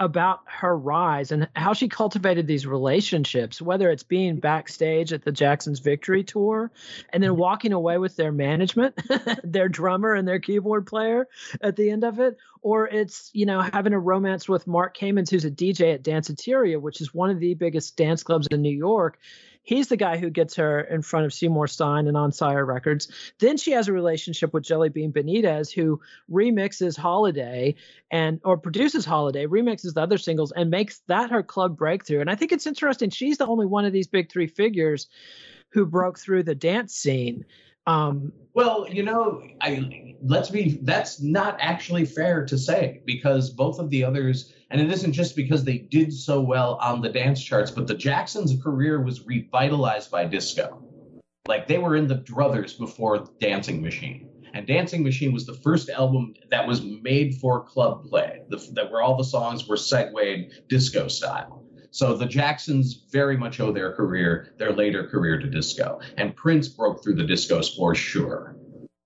about her rise and how she cultivated these relationships, whether it's being backstage at the Jackson's Victory Tour and then mm-hmm. walking away with their management, [LAUGHS] their drummer and their keyboard player at the end of it, or it's, you know, having a romance with Mark Kamins, who's a DJ at Danceteria, which is one of the biggest dance clubs in New York He's the guy who gets her in front of Seymour Stein and on Sire Records. Then she has a relationship with Jellybean Benitez, who remixes Holiday and or produces Holiday, remixes the other singles, and makes that her club breakthrough. And I think it's interesting. She's the only one of these big three figures who broke through the dance scene. Um, well, you know, I let's be that's not actually fair to say because both of the others and it isn't just because they did so well on the dance charts, but the Jacksons' career was revitalized by disco. Like they were in the druthers before Dancing Machine. And Dancing Machine was the first album that was made for club play, the, that where all the songs were segued disco style. So the Jacksons very much owe their career, their later career to disco. And Prince broke through the discos for sure.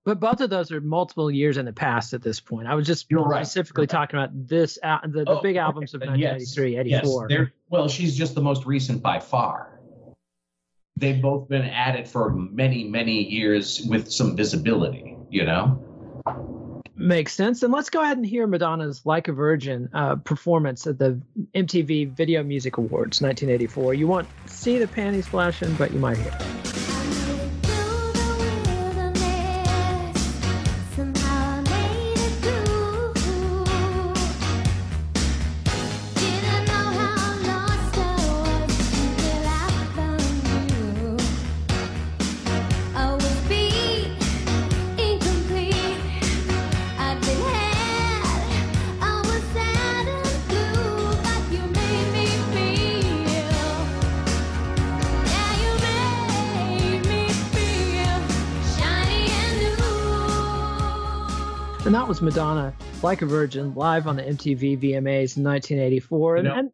But both of those are multiple years in the past at this point. I was just specifically right. talking about this, uh, the, the oh, big albums okay. of 1983, yes, 84. Yes, well, she's just the most recent by far. They've both been at it for many, many years with some visibility, you know? Makes sense. And let's go ahead and hear Madonna's Like a Virgin uh, performance at the MTV Video Music Awards 1984. You won't see the panties flashing, but you might hear. Was Madonna, Like a Virgin, live on the MTV VMAs in 1984. You know, and, and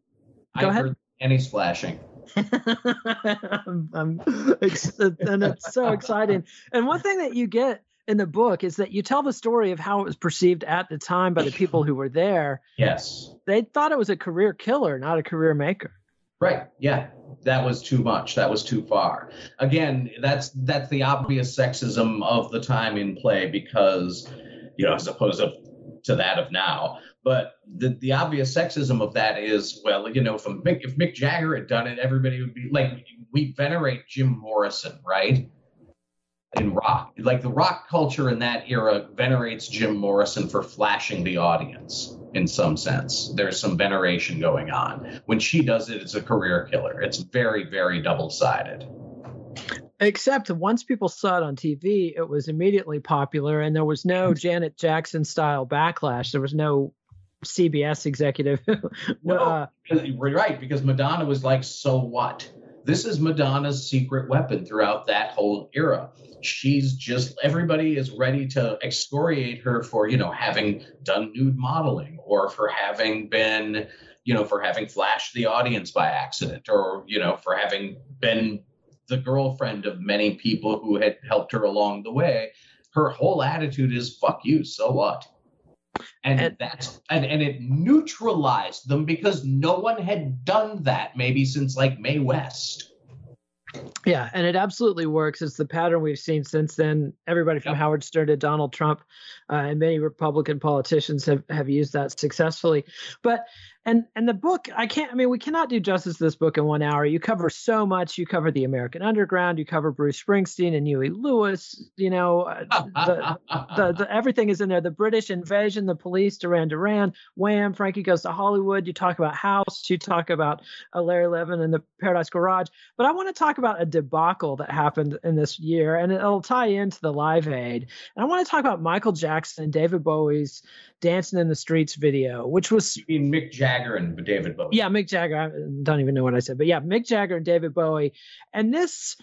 go I ahead. Any splashing. [LAUGHS] I'm, I'm, and it's so exciting. And one thing that you get in the book is that you tell the story of how it was perceived at the time by the people who were there. Yes. They thought it was a career killer, not a career maker. Right. Yeah. That was too much. That was too far. Again, that's that's the obvious sexism of the time in play because, you know, as opposed to, to that of now. But the, the obvious sexism of that is, well, you know, if Mick, if Mick Jagger had done it, everybody would be like, we venerate Jim Morrison, right? In rock, like the rock culture in that era venerates Jim Morrison for flashing the audience in some sense. There's some veneration going on. When she does it, it's a career killer. It's very, very double sided. Except once people saw it on TV, it was immediately popular, and there was no Janet Jackson style backlash. There was no CBS executive. [LAUGHS] no, uh, right, because Madonna was like, so what? This is Madonna's secret weapon throughout that whole era. She's just everybody is ready to excoriate her for, you know, having done nude modeling or for having been, you know, for having flashed the audience by accident or, you know, for having been the girlfriend of many people who had helped her along the way. Her whole attitude is fuck you, so what? And, and that's and, and it neutralized them because no one had done that maybe since like Mae West. Yeah, and it absolutely works. It's the pattern we've seen since then. Everybody from yep. Howard Stern to Donald Trump uh, and many Republican politicians have, have used that successfully. But and and the book i can't i mean we cannot do justice to this book in one hour. You cover so much. You cover the american underground. You cover bruce springsteen and huey lewis you know uh, the, the, the, [LAUGHS] everything is in there. The british invasion the police duran duran wham frankie goes to hollywood. You talk about house. You talk about uh, larry levan and the paradise garage. But i want to talk about a debacle that happened in this year and it'll tie into the live aid. And i want to talk about michael jackson and david bowie's dancing in the streets video which was you mean mick jagger Jagger and David Bowie. Yeah, Mick Jagger. I don't even know what I said, but yeah, Mick Jagger and David Bowie. And this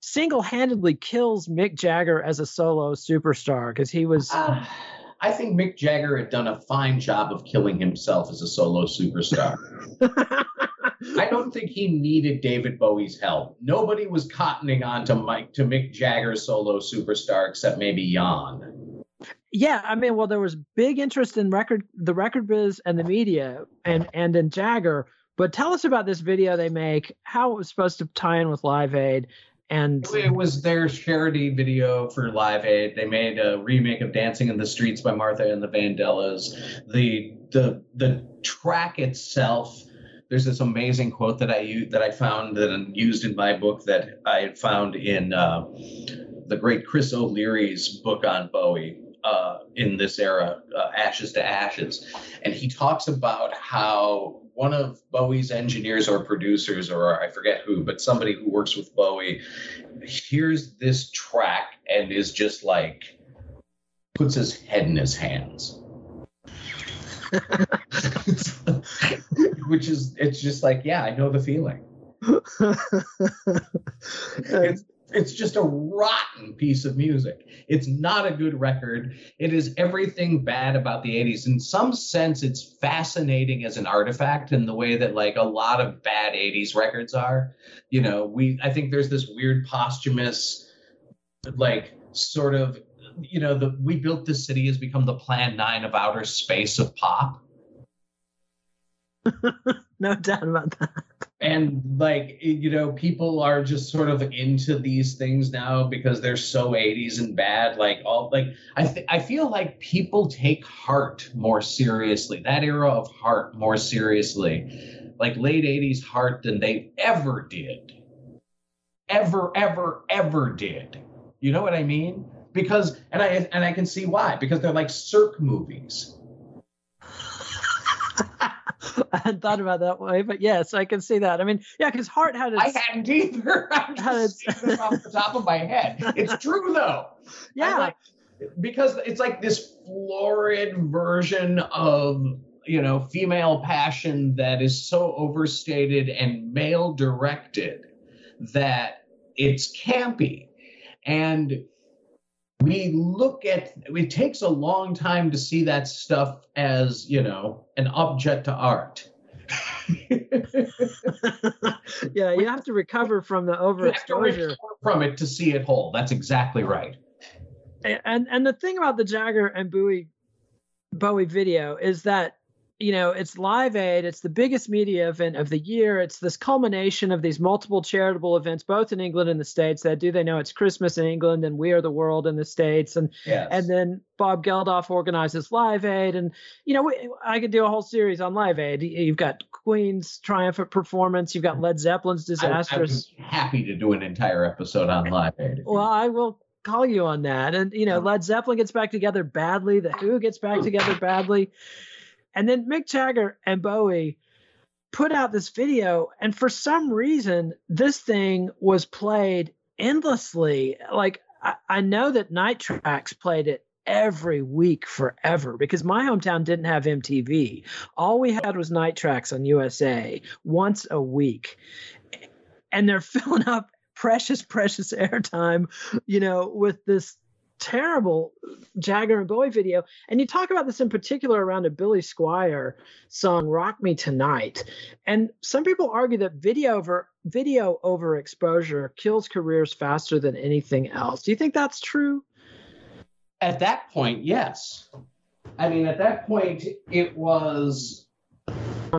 single-handedly kills Mick Jagger as a solo superstar because he was. Uh, I think Mick Jagger had done a fine job of killing himself as a solo superstar. [LAUGHS] I don't think he needed David Bowie's help. Nobody was cottoning on to Mike to Mick Jagger's solo superstar except maybe Jan yeah i mean well there was big interest in record the record biz and the media and and in jagger but tell us about this video they make how it was supposed to tie in with live aid and it was their charity video for live aid. They made a remake of dancing in the streets by martha and the vandellas. The the the track itself there's this amazing quote that I that I found that I used in my book that I had found in uh, the great Chris O'Leary's book on Bowie uh, in this era, uh, Ashes to Ashes. And he talks about how one of Bowie's engineers or producers, or I forget who, but somebody who works with Bowie, hears this track and is just like, puts his head in his hands. [LAUGHS] Which is, it's just like, yeah, I know the feeling. [LAUGHS] it's, it's just a rotten piece of music. It's not a good record. It is everything bad about the 80s. In some sense, it's fascinating as an artifact in the way that like a lot of bad 80s records are. You know, we I think there's this weird posthumous like sort of you know, the we built this city has become the plan 9 of outer space of pop. [LAUGHS] no doubt about that and like you know people are just sort of into these things now because they're so 80s and bad like all like i th- i feel like people take heart more seriously that era of heart more seriously. Like late 80s heart than they ever did. Ever ever ever did. You know what i mean? Because and i and i can see why because they're like Sirk movies [LAUGHS] [LAUGHS] I hadn't thought about that way, but yes, I can see that. I mean, yeah, because Heart had its. I hadn't either. [LAUGHS] I'm just its, off the top of my head. It's [LAUGHS] true though. Yeah. Like, because it's like this florid version of you know female passion that is so overstated and male directed that it's campy and we look at it takes a long time to see that stuff as you know an object to art. [LAUGHS] Yeah you have to recover from the overexposure. from it to see it whole. That's exactly right. And and the thing about the jagger and bowie bowie video is that you know, it's Live Aid. It's the biggest media event of the year. It's this culmination of these multiple charitable events, both in England and the States. That do they know it's Christmas in England and We Are the World in the States, and yes. and then Bob Geldof organizes Live Aid, and you know, I could do a whole series on Live Aid. You've got Queen's triumphant performance. You've got mm-hmm. Led Zeppelin's disastrous. I'm happy to do an entire episode on Live Aid. Well, I will call you on that. And you know, Led Zeppelin gets back together badly. The Who gets back together badly. And then Mick Jagger and Bowie put out this video, and for some reason, this thing was played endlessly. Like, I, I know that Night Tracks played it every week forever because my hometown didn't have MTV. All we had was Night Tracks on USA once a week. And they're [LAUGHS] filling up precious, precious airtime, you know, with this terrible Jagger and Bowie video. And you talk about this in particular around a Billy Squier song, Rock Me Tonight. And some people argue that video over video overexposure kills careers faster than anything else. Do you think that's true? At that point, yes. I mean, at that point, it was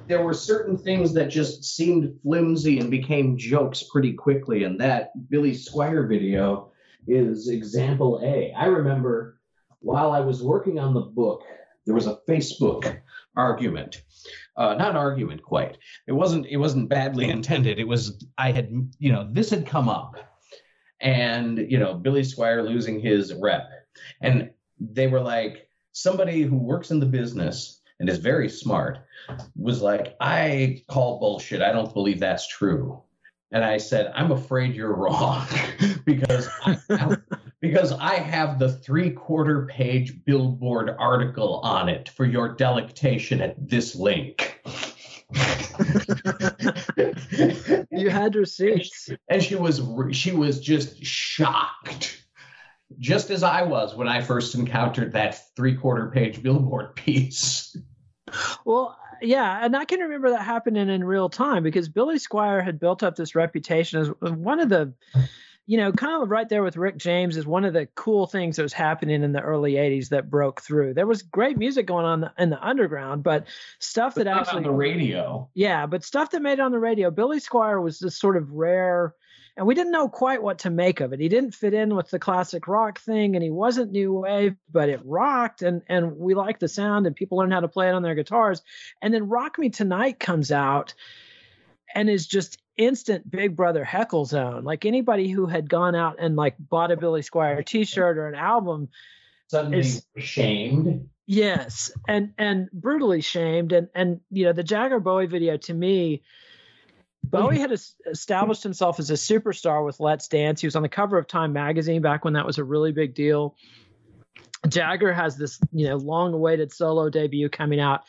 there were certain things that just seemed flimsy and became jokes pretty quickly. And that Billy Squier video is example A. I remember while I was working on the book, there was a Facebook argument. Uh, not an argument quite. It wasn't it wasn't badly [LAUGHS] intended. It was I had you know this had come up, and you know Billy Squier losing his rep, and they were like somebody who works in the business and is very smart was like I call bullshit. I don't believe that's true. And I said, I'm afraid you're wrong [LAUGHS] because I, because I have the three quarter page billboard article on it for your delectation at this link. you had receipts. And she was she was just shocked. Just as I was when I first encountered that three quarter page billboard piece. Well, yeah, and I can remember that happening in real time because Billy Squier had built up this reputation as one of the, you know, kind of right there with Rick James is one of the cool things that was happening in the early '80s that broke through. There was great music going on in the underground, but stuff but that actually on the radio, yeah, but stuff that made it on the radio. Billy Squier was this sort of rare and we didn't know quite what to make of it. He didn't fit in with the classic rock thing, and he wasn't new wave, but it rocked, and and we liked the sound, and people learned how to play it on their guitars. And then Rock Me Tonight comes out, and is just instant Big Brother heckle zone. Like anybody who had gone out and like bought a Billy Squier T-shirt or an album, suddenly is, shamed. Yes, and and brutally shamed, and and you know the Jagger Bowie video to me Bowie had established himself as a superstar with Let's Dance. He was on the cover of Time magazine back when that was a really big deal. Jagger has this, you know, long-awaited solo debut coming out.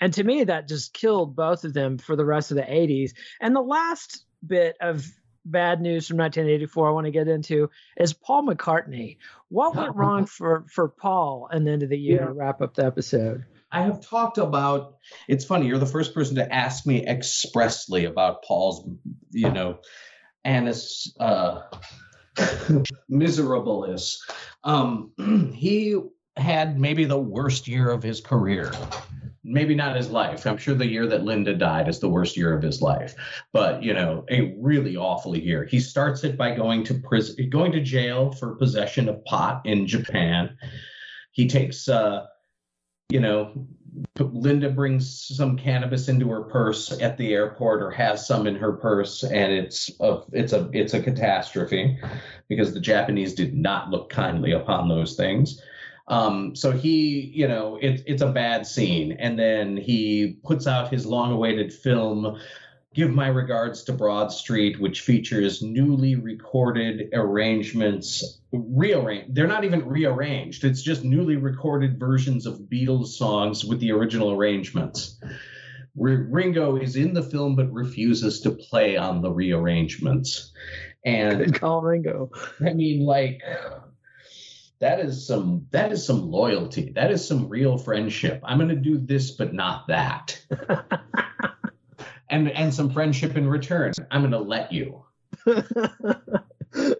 And to me, that just killed both of them for the rest of the 80s. And the last bit of bad news from 1984 I want to get into is Paul McCartney. What went [LAUGHS] wrong for for Paul and the end of the year yeah. to wrap up the episode? I have talked about. It's funny. You're the first person to ask me expressly about Paul's, you know, Annis uh, [LAUGHS] miserableness. Um, [CLEARS THROAT] he had maybe the worst year of his career. Maybe not his life. I'm sure the year that Linda died is the worst year of his life. But you know, a really awful year. He starts it by going to prison, going to jail for possession of pot in Japan. He takes. Uh, you know, Linda brings some cannabis into her purse at the airport or has some in her purse and it's a it's a it's a catastrophe because the Japanese did not look kindly upon those things. Um, so he, you know, it's it's a bad scene, and then he puts out his long-awaited film Give my regards to Broad Street, which features newly recorded arrangements, rearranged. They're not even rearranged. It's just newly recorded versions of Beatles songs with the original arrangements. Ringo is in the film but refuses to play on the rearrangements. And Good call Ringo. I mean, like, that is some that is some loyalty. That is some real friendship. I'm going to do this, but not that. [LAUGHS] and and some friendship in return. I'm going to let you. [LAUGHS]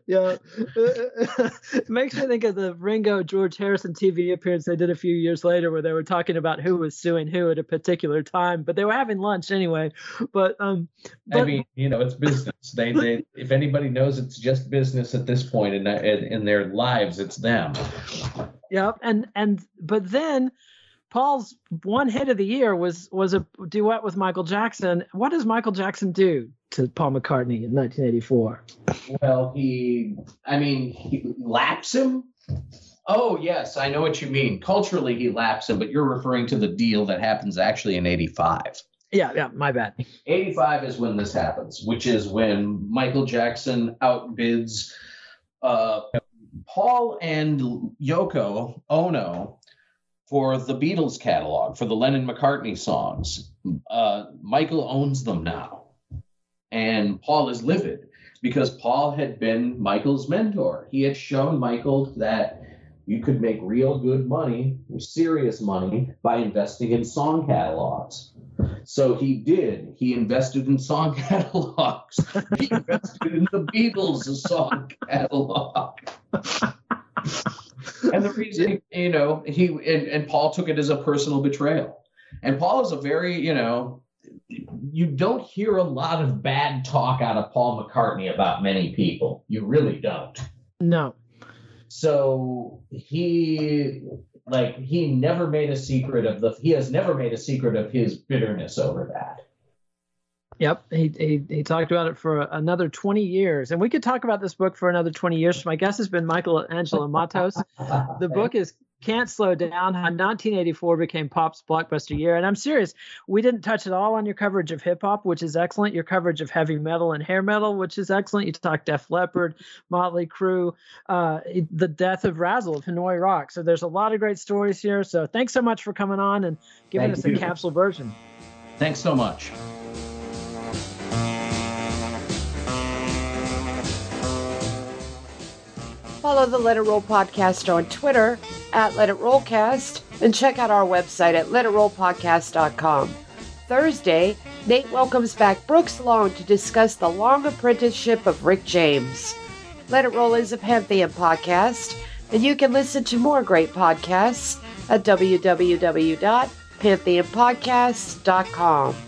yeah, [LAUGHS] it makes me think of the Ringo George Harrison TV appearance they did a few years later, where they were talking about who was suing who at a particular time, but they were having lunch anyway. But um, but, I mean, you know, it's business. They, they, if anybody knows it's just business at this point in in, in their lives, it's them. Yep, and and but then Paul's one hit of the year was was a duet with Michael Jackson. What does Michael Jackson do to Paul McCartney in 1984? Well, he, I mean, he laps him. Oh yes, I know what you mean. Culturally, he laps him, but you're referring to the deal that happens actually in '85. Yeah, yeah, my bad. 85 is when this happens, which is when Michael Jackson outbids uh, Paul and Yoko Ono for the Beatles catalog, for the Lennon McCartney songs. Uh, Michael owns them now. And Paul is livid because Paul had been Michael's mentor. He had shown Michael that you could make real good money, serious money, by investing in song catalogs. So he did. He invested in song [LAUGHS] catalogs. He invested in the Beatles' song [LAUGHS] catalog. And the reason, [LAUGHS] you know, he and, and Paul took it as a personal betrayal. And Paul is a very, you know, you don't hear a lot of bad talk out of Paul McCartney about many people. You really don't. No. So he like he never made a secret of the he has never made a secret of his bitterness over that. Yep, he, he he talked about it for another 20 years, and we could talk about this book for another 20 years. My guest has been Michaelangelo Matos. [LAUGHS] The book is Can't Slow Down: How 1984 Became Pop's Blockbuster Year, and I'm serious. We didn't touch at all on your coverage of hip hop, which is excellent. Your coverage of heavy metal and hair metal, which is excellent. You talked Def Leppard, Motley Crue, uh, the death of Razzle of Hanoi Rock. So there's a lot of great stories here. So thanks so much for coming on and giving Thank us you. a capsule version. Thanks so much. Follow the Let It Roll podcast on Twitter at Let It Rollcast and check out our website at letitrollpodcast.com. Thursday, Nate welcomes back Brooks Long to discuss the long apprenticeship of Rick James. Let It Roll is a Pantheon podcast, and you can listen to more great podcasts at www.pantheonpodcasts.com.